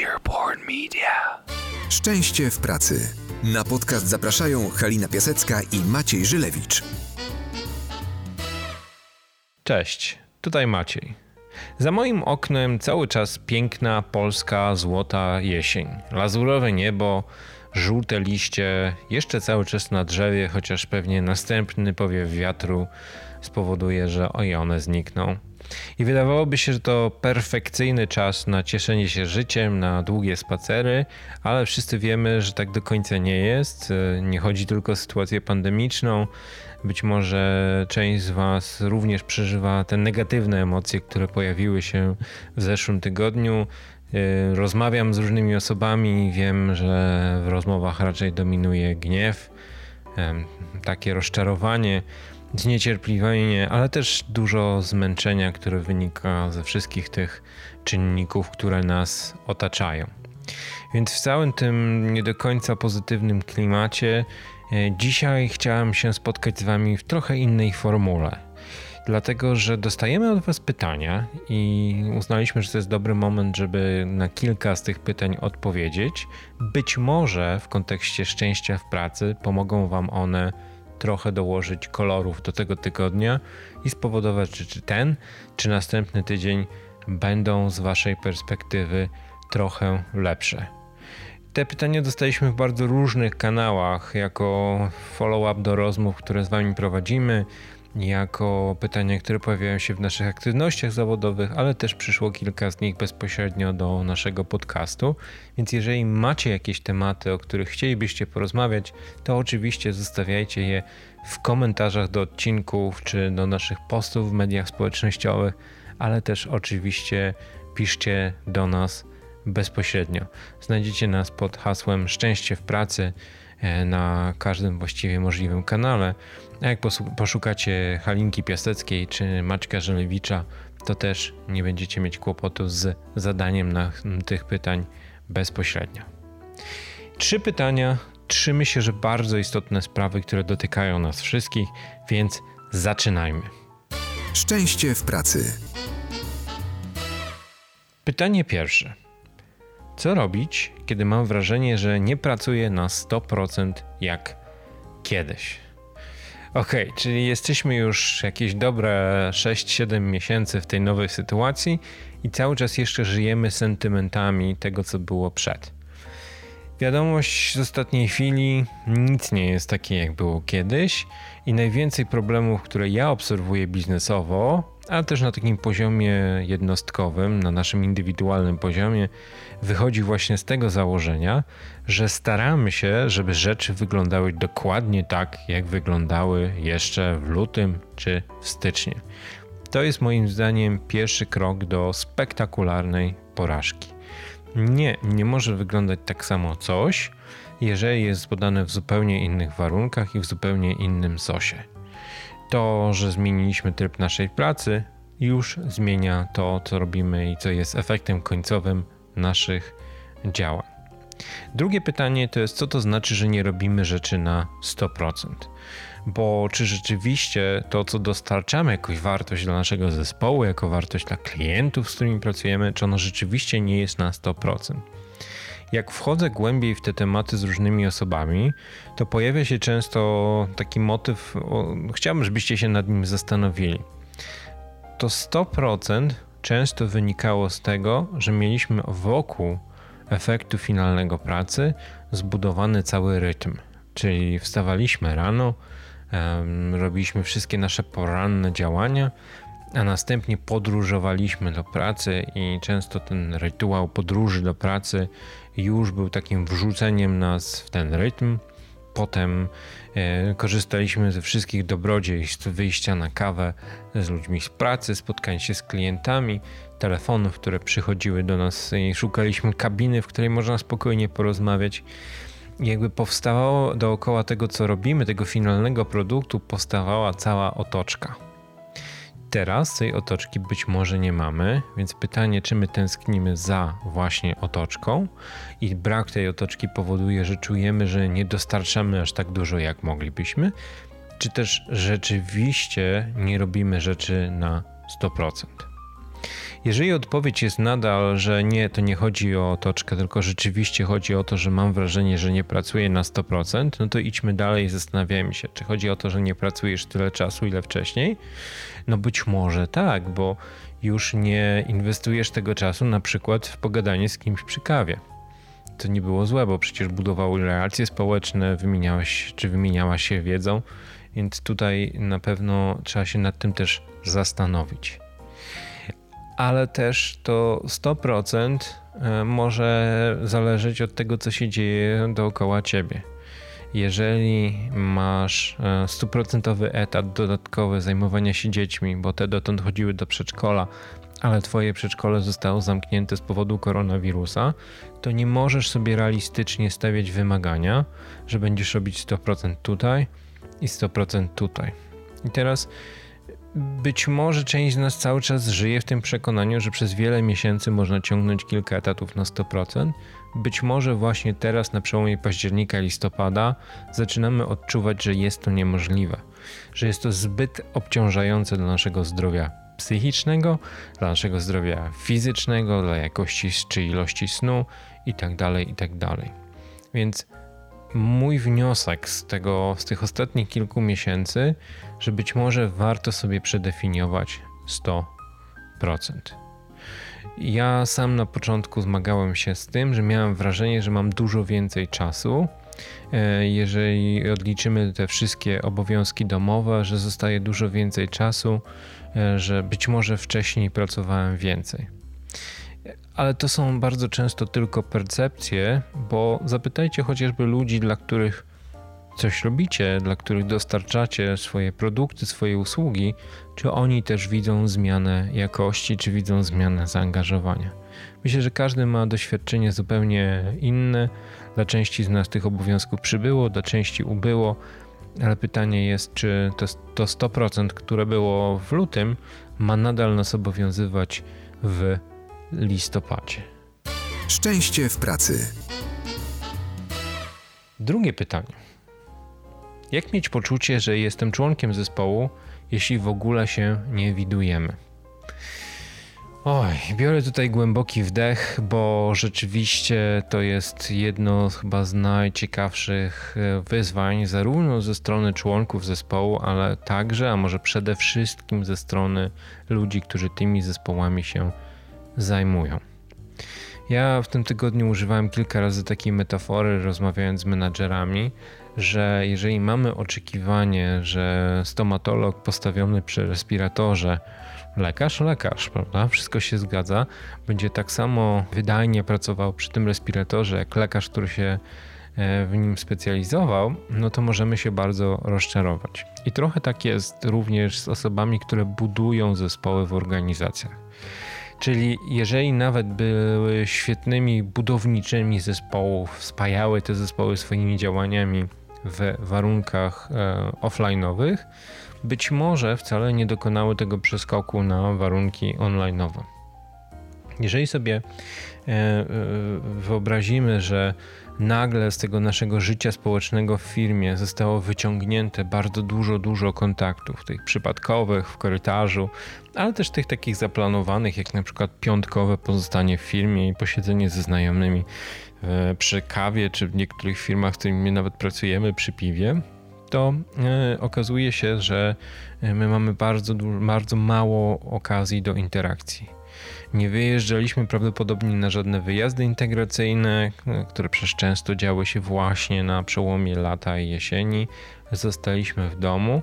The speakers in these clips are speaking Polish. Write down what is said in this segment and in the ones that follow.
Earborn Media. Szczęście w pracy. Na podcast zapraszają Halina Piasecka i Maciej Żylewicz. Cześć, tutaj Maciej. Za moim oknem cały czas piękna polska złota jesień. Lazurowe niebo, żółte liście, jeszcze cały czas na drzewie, chociaż pewnie następny powiew wiatru spowoduje, że i one znikną. I wydawałoby się, że to perfekcyjny czas na cieszenie się życiem, na długie spacery, ale wszyscy wiemy, że tak do końca nie jest. Nie chodzi tylko o sytuację pandemiczną. Być może część z Was również przeżywa te negatywne emocje, które pojawiły się w zeszłym tygodniu. Rozmawiam z różnymi osobami i wiem, że w rozmowach raczej dominuje gniew, takie rozczarowanie zniecierpliwienie, ale też dużo zmęczenia, które wynika ze wszystkich tych czynników, które nas otaczają. Więc w całym tym nie do końca pozytywnym klimacie e, dzisiaj chciałem się spotkać z Wami w trochę innej formule. Dlatego, że dostajemy od Was pytania i uznaliśmy, że to jest dobry moment, żeby na kilka z tych pytań odpowiedzieć. Być może w kontekście szczęścia w pracy pomogą Wam one trochę dołożyć kolorów do tego tygodnia i spowodować, czy, czy ten, czy następny tydzień będą z Waszej perspektywy trochę lepsze. Te pytania dostaliśmy w bardzo różnych kanałach, jako follow-up do rozmów, które z Wami prowadzimy jako pytania, które pojawiają się w naszych aktywnościach zawodowych, ale też przyszło kilka z nich bezpośrednio do naszego podcastu. Więc jeżeli macie jakieś tematy, o których chcielibyście porozmawiać, to oczywiście zostawiajcie je w komentarzach do odcinków czy do naszych postów w mediach społecznościowych, ale też oczywiście piszcie do nas bezpośrednio. Znajdziecie nas pod hasłem Szczęście w pracy na każdym właściwie możliwym kanale. A jak poszukacie Halinki Piasteckiej czy Maćka Żelewicza, to też nie będziecie mieć kłopotu z zadaniem na tych pytań bezpośrednio. Trzy pytania, trzy myślę, że bardzo istotne sprawy, które dotykają nas wszystkich, więc zaczynajmy. Szczęście w pracy. Pytanie pierwsze. Co robić, kiedy mam wrażenie, że nie pracuję na 100% jak kiedyś? Okay, czyli jesteśmy już jakieś dobre 6-7 miesięcy w tej nowej sytuacji i cały czas jeszcze żyjemy sentymentami tego, co było przed. Wiadomość z ostatniej chwili: nic nie jest takie, jak było kiedyś, i najwięcej problemów, które ja obserwuję biznesowo, ale też na takim poziomie jednostkowym, na naszym indywidualnym poziomie, wychodzi właśnie z tego założenia, że staramy się, żeby rzeczy wyglądały dokładnie tak, jak wyglądały jeszcze w lutym czy w styczniu. To jest moim zdaniem pierwszy krok do spektakularnej porażki. Nie, nie może wyglądać tak samo coś, jeżeli jest podane w zupełnie innych warunkach i w zupełnie innym sosie. To, że zmieniliśmy tryb naszej pracy, już zmienia to, co robimy i co jest efektem końcowym naszych działań. Drugie pytanie to jest, co to znaczy, że nie robimy rzeczy na 100%? Bo czy rzeczywiście to, co dostarczamy, jakąś wartość dla naszego zespołu, jako wartość dla klientów, z którymi pracujemy, czy ono rzeczywiście nie jest na 100%? Jak wchodzę głębiej w te tematy z różnymi osobami, to pojawia się często taki motyw, o, chciałbym, żebyście się nad nim zastanowili. To 100% często wynikało z tego, że mieliśmy wokół efektu finalnego pracy zbudowany cały rytm. Czyli wstawaliśmy rano, robiliśmy wszystkie nasze poranne działania, a następnie podróżowaliśmy do pracy i często ten rytuał podróży do pracy już był takim wrzuceniem nas w ten rytm. Potem e, korzystaliśmy ze wszystkich dobrodziejstw wyjścia na kawę z ludźmi z pracy, spotkań się z klientami, telefonów, które przychodziły do nas i szukaliśmy kabiny, w której można spokojnie porozmawiać. Jakby powstawało dookoła tego, co robimy, tego finalnego produktu, powstawała cała otoczka. Teraz tej otoczki być może nie mamy, więc pytanie, czy my tęsknimy za właśnie otoczką i brak tej otoczki powoduje, że czujemy, że nie dostarczamy aż tak dużo, jak moglibyśmy, czy też rzeczywiście nie robimy rzeczy na 100%. Jeżeli odpowiedź jest nadal, że nie, to nie chodzi o otoczkę, tylko rzeczywiście chodzi o to, że mam wrażenie, że nie pracuję na 100%, no to idźmy dalej i zastanawiajmy się, czy chodzi o to, że nie pracujesz tyle czasu, ile wcześniej? No być może tak, bo już nie inwestujesz tego czasu na przykład w pogadanie z kimś przy kawie. To nie było złe, bo przecież budowały relacje społeczne, wymieniałeś czy wymieniała się wiedzą, więc tutaj na pewno trzeba się nad tym też zastanowić. Ale też to 100% e, może zależeć od tego, co się dzieje dookoła ciebie. Jeżeli masz e, stuprocentowy etat dodatkowy zajmowania się dziećmi, bo te dotąd chodziły do przedszkola, ale twoje przedszkole zostało zamknięte z powodu koronawirusa, to nie możesz sobie realistycznie stawiać wymagania, że będziesz robić 100% tutaj i 100% tutaj. I teraz być może część z nas cały czas żyje w tym przekonaniu, że przez wiele miesięcy można ciągnąć kilka etatów na 100%. Być może właśnie teraz, na przełomie października i listopada, zaczynamy odczuwać, że jest to niemożliwe, że jest to zbyt obciążające dla naszego zdrowia psychicznego, dla naszego zdrowia fizycznego, dla jakości czy ilości snu itd. Tak itd. Tak Więc mój wniosek z, tego, z tych ostatnich kilku miesięcy, że być może warto sobie przedefiniować 100%. Ja sam na początku zmagałem się z tym, że miałem wrażenie, że mam dużo więcej czasu. E, jeżeli odliczymy te wszystkie obowiązki domowe, że zostaje dużo więcej czasu, e, że być może wcześniej pracowałem więcej ale to są bardzo często tylko percepcje, bo zapytajcie chociażby ludzi, dla których coś robicie, dla których dostarczacie swoje produkty, swoje usługi, czy oni też widzą zmianę jakości, czy widzą zmianę zaangażowania. Myślę, że każdy ma doświadczenie zupełnie inne. Dla części z nas tych obowiązków przybyło, dla części ubyło, ale pytanie jest, czy to, to 100%, które było w lutym, ma nadal nas obowiązywać w listopadzie. Szczęście w pracy. Drugie pytanie. Jak mieć poczucie, że jestem członkiem zespołu, jeśli w ogóle się nie widujemy? Oj, biorę tutaj głęboki wdech, bo rzeczywiście to jest jedno chyba z najciekawszych e, wyzwań, zarówno ze strony członków zespołu, ale także, a może przede wszystkim ze strony ludzi, którzy tymi zespołami się zajmują. Ja w tym tygodniu używałem kilka razy takiej metafory, rozmawiając z menadżerami, że jeżeli mamy oczekiwanie, że stomatolog postawiony przy respiratorze, lekarz, lekarz, prawda? Wszystko się zgadza, będzie tak samo wydajnie pracował przy tym respiratorze, jak lekarz, który się e, w nim specjalizował, no to możemy się bardzo rozczarować. I trochę tak jest również z osobami, które budują zespoły w organizacjach. Czyli jeżeli nawet były świetnymi budowniczymi zespołów, spajały te zespoły swoimi działaniami w warunkach e, offline'owych, być może wcale nie dokonały tego przeskoku na warunki online'owe. Jeżeli sobie e, e, wyobrazimy, że nagle z tego naszego życia społecznego w firmie zostało wyciągnięte bardzo dużo, dużo kontaktów, tych przypadkowych w korytarzu, ale też tych takich zaplanowanych, jak na przykład piątkowe pozostanie w firmie i posiedzenie ze znajomymi e, przy kawie, czy w niektórych firmach, z którymi nawet pracujemy przy piwie, to e, okazuje się, że e, my mamy bardzo, bardzo mało okazji do interakcji nie wyjeżdżaliśmy prawdopodobnie na żadne wyjazdy integracyjne, które przez często działy się właśnie na przełomie lata i jesieni. Zostaliśmy w domu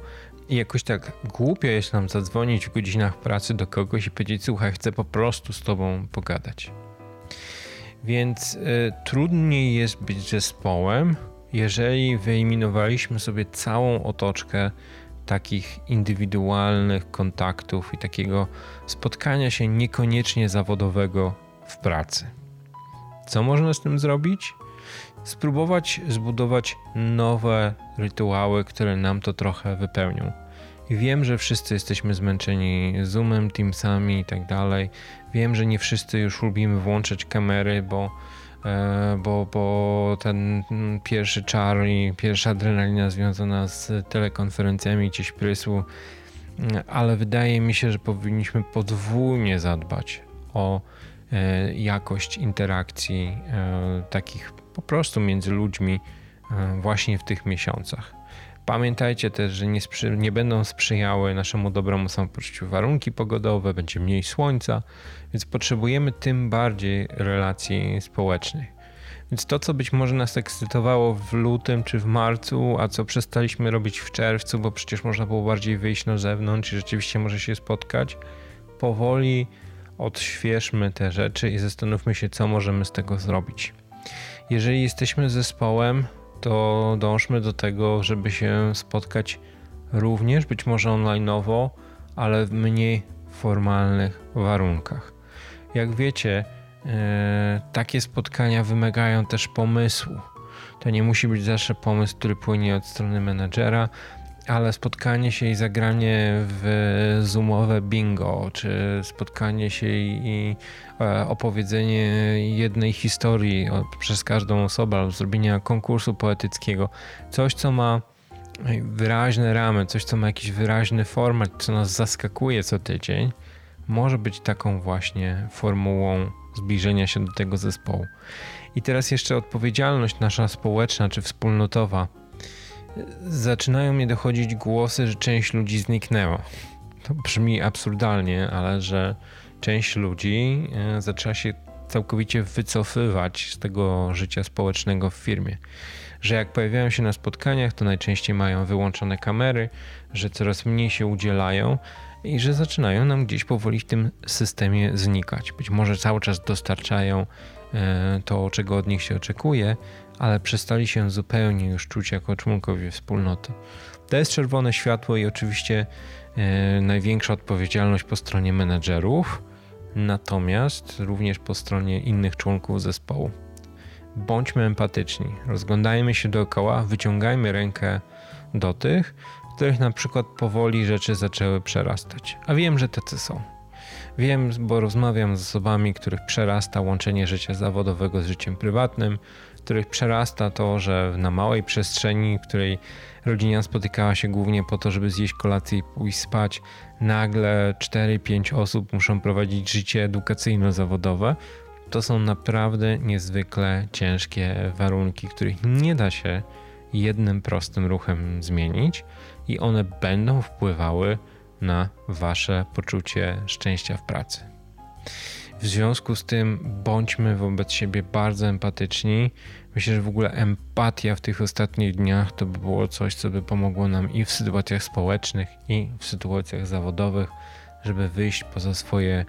i jakoś tak głupio jest nam zadzwonić w godzinach pracy do kogoś i powiedzieć: Słuchaj, chcę po prostu z tobą pogadać. Więc y, trudniej jest być zespołem, jeżeli wyeliminowaliśmy sobie całą otoczkę takich indywidualnych kontaktów i takiego spotkania się niekoniecznie zawodowego w pracy. Co można z tym zrobić? Spróbować zbudować nowe rytuały, które nam to trochę wypełnią. I wiem, że wszyscy jesteśmy zmęczeni Zoomem, Teamsami i tak dalej. Wiem, że nie wszyscy już lubimy włączać kamery, bo bo, bo ten pierwszy czar i pierwsza adrenalina związana z telekonferencjami gdzieś prysł, ale wydaje mi się, że powinniśmy podwójnie zadbać o e, jakość interakcji e, takich po prostu między ludźmi właśnie w tych miesiącach. Pamiętajcie też, że nie, sprzy- nie, będą sprzyjały naszemu dobremu samopoczuciu warunki pogodowe, będzie mniej słońca, więc potrzebujemy tym bardziej relacji społecznych. Więc to, co być może nas ekscytowało w lutym czy w marcu, a co przestaliśmy robić w czerwcu, bo przecież można było bardziej wyjść na zewnątrz i rzeczywiście może się spotkać, powoli odświeżmy te rzeczy i zastanówmy się, co możemy z tego zrobić. Jeżeli jesteśmy zespołem, to dążmy do tego, żeby się spotkać również, być może onlineowo, ale w mniej formalnych warunkach. Jak wiecie, e, takie spotkania wymagają też pomysłu. To nie musi być zawsze pomysł, który płynie od strony menedżera, ale spotkanie się i zagranie w zoomowe bingo, czy spotkanie się i e, opowiedzenie jednej historii przez każdą osobę, albo zrobienie konkursu poetyckiego, coś co ma wyraźne ramy, coś co ma jakiś wyraźny format, co nas zaskakuje co tydzień, może być taką właśnie formułą zbliżenia się do tego zespołu. I teraz jeszcze odpowiedzialność nasza społeczna czy wspólnotowa zaczynają mnie dochodzić głosy, że część ludzi zniknęła. To brzmi absurdalnie, ale że część ludzi e, zaczęła się całkowicie wycofywać z tego życia społecznego w firmie. Że jak pojawiają się na spotkaniach, to najczęściej mają wyłączone kamery, że coraz mniej się udzielają i że zaczynają nam gdzieś powoli w tym systemie znikać. Być może cały czas dostarczają e, to, czego od nich się oczekuje, ale przestali się zupełnie już czuć jako członkowie wspólnoty. To jest czerwone światło i oczywiście e, największa odpowiedzialność po stronie menedżerów, natomiast również po stronie innych członków zespołu. Bądźmy empatyczni, rozglądajmy się dookoła, wyciągajmy rękę do tych, których na przykład powoli rzeczy zaczęły przerastać. A wiem, że tacy są. Wiem, bo rozmawiam z osobami, których przerasta łączenie życia zawodowego z życiem prywatnym, których przerasta to, że na małej przestrzeni, w której rodzina spotykała się głównie po to, żeby zjeść kolację i pójść spać, nagle 4-5 osób muszą prowadzić życie edukacyjno-zawodowe. To są naprawdę niezwykle ciężkie warunki, których nie da się jednym prostym ruchem zmienić i one będą wpływały na wasze poczucie szczęścia w pracy. W związku z tym bądźmy wobec siebie bardzo empatyczni. Myślę, że w ogóle empatia w tych ostatnich dniach to by było coś, co by pomogło nam i w sytuacjach społecznych, i w sytuacjach zawodowych, żeby wyjść poza swoje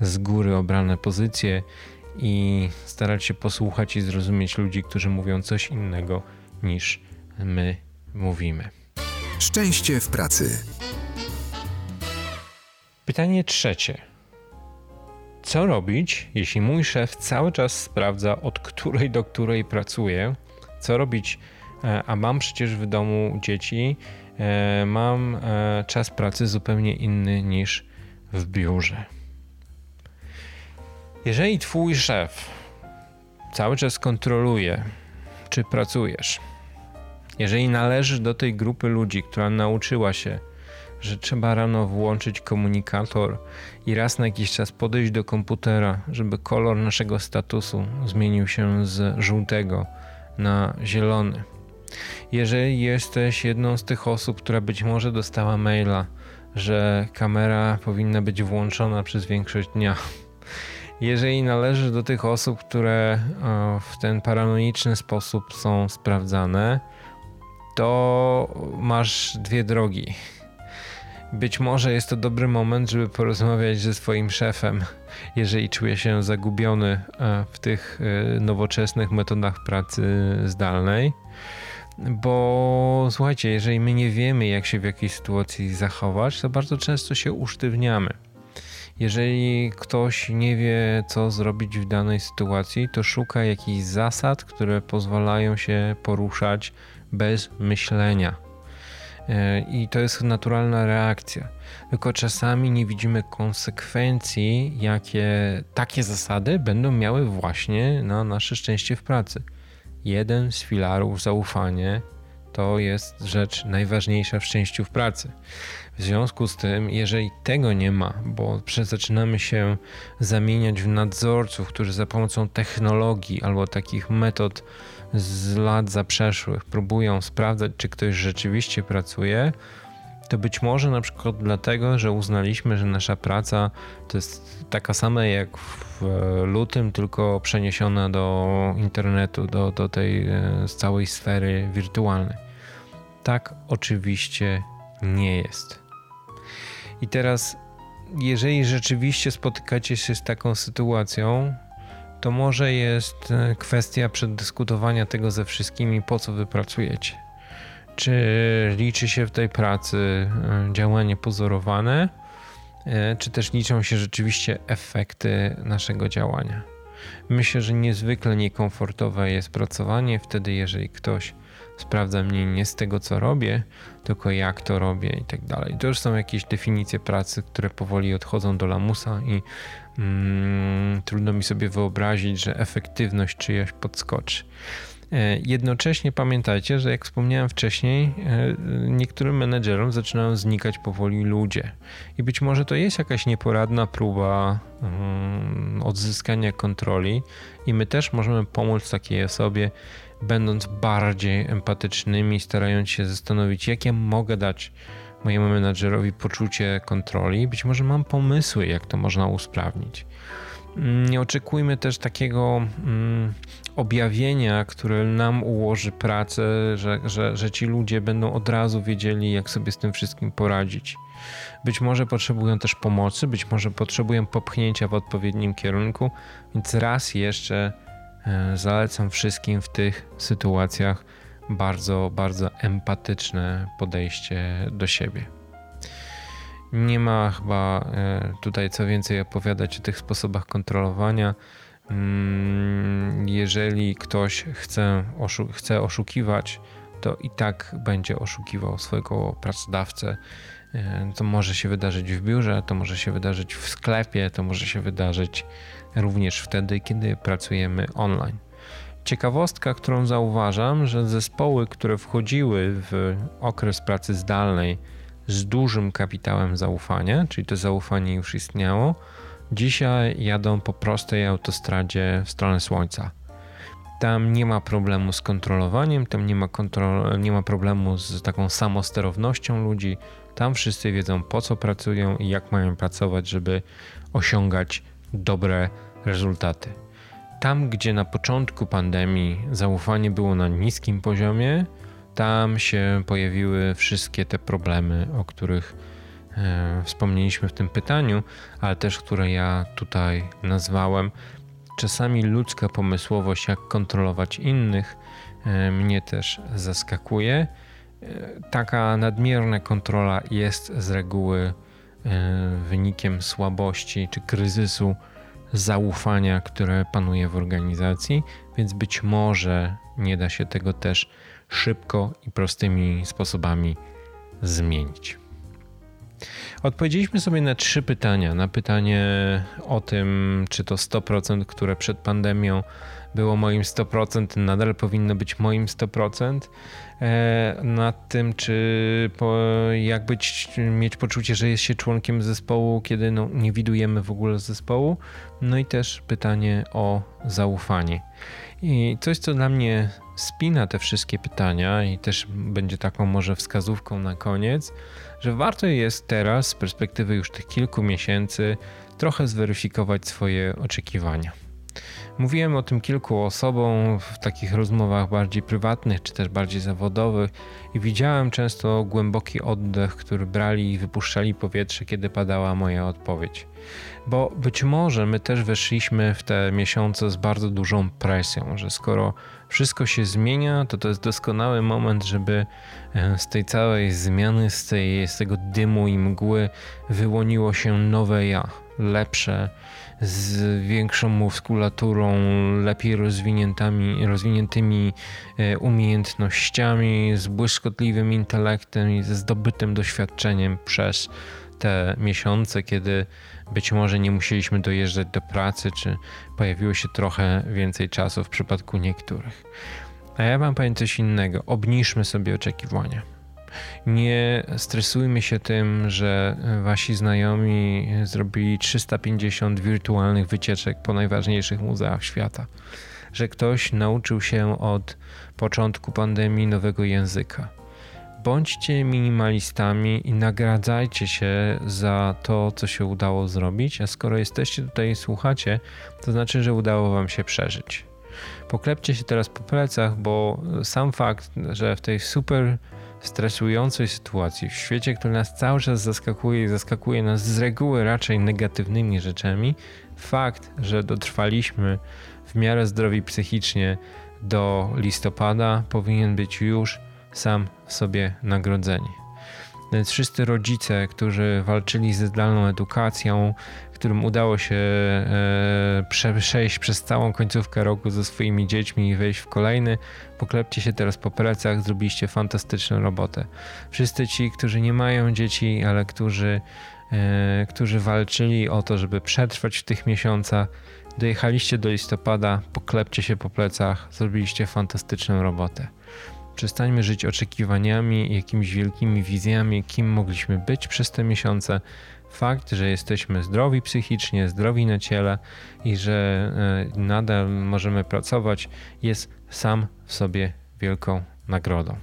z góry obrane pozycje i starać się posłuchać i zrozumieć ludzi, którzy mówią coś innego niż my mówimy. Szczęście w pracy. Pytanie trzecie. Co robić, jeśli mój szef cały czas sprawdza, od której do której pracuję? Co robić, e, a mam przecież w domu dzieci, e, mam e, czas pracy zupełnie inny niż w biurze. Jeżeli twój szef cały czas kontroluje, czy pracujesz, jeżeli należysz do tej grupy ludzi, która nauczyła się, że trzeba rano włączyć komunikator i raz na jakiś czas podejść do komputera, żeby kolor naszego statusu zmienił się z żółtego na zielony. Jeżeli jesteś jedną z tych osób, która być może dostała maila, że kamera powinna być włączona przez większość dnia, jeżeli należysz do tych osób, które w ten paranoiczny sposób są sprawdzane, to masz dwie drogi. Być może jest to dobry moment, żeby porozmawiać ze swoim szefem, jeżeli czuje się zagubiony e, w tych e, nowoczesnych metodach pracy zdalnej. Bo słuchajcie, jeżeli my nie wiemy, jak się w jakiejś sytuacji zachować, to bardzo często się usztywniamy. Jeżeli ktoś nie wie, co zrobić w danej sytuacji, to szuka jakichś zasad, które pozwalają się poruszać bez myślenia. E, I to jest naturalna reakcja. Tylko czasami nie widzimy konsekwencji, jakie takie zasady będą miały właśnie na nasze szczęście w pracy. Jeden z filarów zaufanie to jest rzecz najważniejsza w szczęściu w pracy. W związku z tym, jeżeli tego nie ma, bo zaczynamy się zamieniać w nadzorców, którzy za pomocą technologii albo takich metod z lat zaprzeszłych próbują sprawdzać, czy ktoś rzeczywiście pracuje, to być może na przykład dlatego, że uznaliśmy, że nasza praca to jest taka sama jak w lutym, tylko przeniesiona do internetu, do, do tej e, całej sfery wirtualnej. Tak oczywiście nie jest. I teraz, jeżeli rzeczywiście spotykacie się z taką sytuacją, to może jest e, kwestia przedyskutowania tego ze wszystkimi, po co wy pracujecie. Czy liczy się w tej pracy e, działanie pozorowane, e, czy też liczą się rzeczywiście efekty naszego działania? Myślę, że niezwykle niekomfortowe jest pracowanie wtedy, jeżeli ktoś sprawdza mnie nie z tego, co robię, tylko jak to robię i tak dalej. To już są jakieś definicje pracy, które powoli odchodzą do lamusa i mm, trudno mi sobie wyobrazić, że efektywność czyjaś podskoczy. E, jednocześnie pamiętajcie, że jak wspomniałem wcześniej, e, niektórym menedżerom zaczynają znikać powoli ludzie. I być może to jest jakaś nieporadna próba mm, odzyskania kontroli, i my też możemy pomóc takiej osobie, będąc bardziej empatycznymi, starając się zastanowić, jakie mogę dać mojemu menadżerowi poczucie kontroli. Być może mam pomysły, jak to można usprawnić. Nie oczekujmy też takiego mm, objawienia, które nam ułoży pracę, że, że, że ci ludzie będą od razu wiedzieli, jak sobie z tym wszystkim poradzić. Być może potrzebują też pomocy, być może potrzebują popchnięcia w odpowiednim kierunku, więc raz jeszcze e, zalecam wszystkim w tych sytuacjach bardzo, bardzo empatyczne podejście do siebie. Nie ma chyba e, tutaj co więcej opowiadać o tych sposobach kontrolowania. Mm, jeżeli ktoś chce, oszu chce oszukiwać, to i tak będzie oszukiwał swojego pracodawcę. E, to może się wydarzyć w biurze, to może się wydarzyć w sklepie, to może się wydarzyć również wtedy, kiedy pracujemy online. Ciekawostka, którą zauważam, że zespoły, które wchodziły w okres pracy zdalnej, z dużym kapitałem zaufania, czyli to zaufanie już istniało, dzisiaj jadą po prostej autostradzie w stronę Słońca. Tam nie ma problemu z kontrolowaniem, tam nie ma, kontrol, nie ma problemu z taką samosterownością ludzi. Tam wszyscy wiedzą po co pracują i jak mają pracować, żeby osiągać dobre rezultaty. Tam, gdzie na początku pandemii zaufanie było na niskim poziomie, tam się pojawiły wszystkie te problemy, o których e, wspomnieliśmy w tym pytaniu, ale też które ja tutaj nazwałem. Czasami ludzka pomysłowość, jak kontrolować innych, e, mnie też zaskakuje. E, taka nadmierna kontrola jest z reguły wynikiem słabości czy kryzysu zaufania, które panuje w organizacji, więc być może nie da się tego też szybko i prostymi sposobami zmienić. Odpowiedzieliśmy sobie na trzy pytania. Na pytanie o tym, czy to 100%, które przed pandemią było moim 100%, nadal powinno być moim 100%. E, nad tym, czy jak być, mieć poczucie, że jest się członkiem zespołu, kiedy no, nie widujemy w ogóle zespołu. No i też pytanie o zaufanie. I coś, co dla mnie spina te wszystkie pytania i też będzie taką może wskazówką na koniec, że warto jest teraz, z perspektywy już tych kilku miesięcy, trochę zweryfikować swoje oczekiwania. Mówiłem o tym kilku osobom w takich rozmowach bardziej prywatnych czy też bardziej zawodowych i widziałem często głęboki oddech, który brali i wypuszczali powietrze, kiedy padała moja odpowiedź. Bo być może my też weszliśmy w te miesiące z bardzo dużą presją, że skoro wszystko się zmienia, to to jest doskonały moment, żeby e, z tej całej zmiany, z, tej, z tego dymu i mgły wyłoniło się nowe ja, lepsze, z większą muskulaturą, lepiej rozwiniętymi, e, umiejętnościami, z błyskotliwym intelektem i ze zdobytym doświadczeniem przez te miesiące, kiedy być może nie musieliśmy dojeżdżać do pracy, czy pojawiło się trochę więcej czasu w przypadku niektórych. A ja wam powiem coś innego. Obniżmy sobie oczekiwania. Nie stresujmy się tym, że wasi znajomi zrobili 350 wirtualnych wycieczek po najważniejszych muzeach świata. Że ktoś nauczył się od początku pandemii nowego języka. Bądźcie minimalistami i nagradzajcie się za to, co się udało zrobić, a skoro jesteście tutaj i słuchacie, to znaczy, że udało Wam się przeżyć. Poklepcie się teraz po plecach, bo sam fakt, że w tej super stresującej sytuacji, w świecie, który nas cały czas zaskakuje i zaskakuje nas z reguły raczej negatywnymi rzeczami, fakt, że dotrwaliśmy w miarę zdrowi psychicznie do listopada, powinien być już sam sobie nagrodzeni. Wszyscy rodzice, którzy walczyli ze zdalną edukacją, którym udało się e, przejść przez całą końcówkę roku ze swoimi dziećmi i wejść w kolejny, poklepcie się teraz po plecach, zrobiliście fantastyczną robotę. Wszyscy ci, którzy nie mają dzieci, ale którzy, e, którzy walczyli o to, żeby przetrwać w tych miesiącach, dojechaliście do listopada, poklepcie się po plecach, zrobiliście fantastyczną robotę. Przestańmy żyć oczekiwaniami jakimiś wielkimi wizjami, kim mogliśmy być przez te miesiące. Fakt, że jesteśmy zdrowi psychicznie, zdrowi na ciele i że e, nadal możemy pracować, jest sam w sobie wielką nagrodą.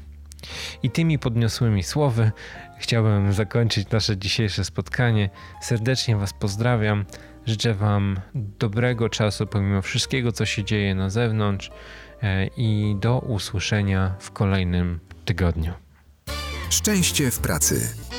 I tymi podniosłymi słowy chciałbym zakończyć nasze dzisiejsze spotkanie. Serdecznie Was pozdrawiam. Życzę Wam dobrego czasu pomimo wszystkiego, co się dzieje na zewnątrz i do usłyszenia w kolejnym tygodniu. Szczęście w pracy.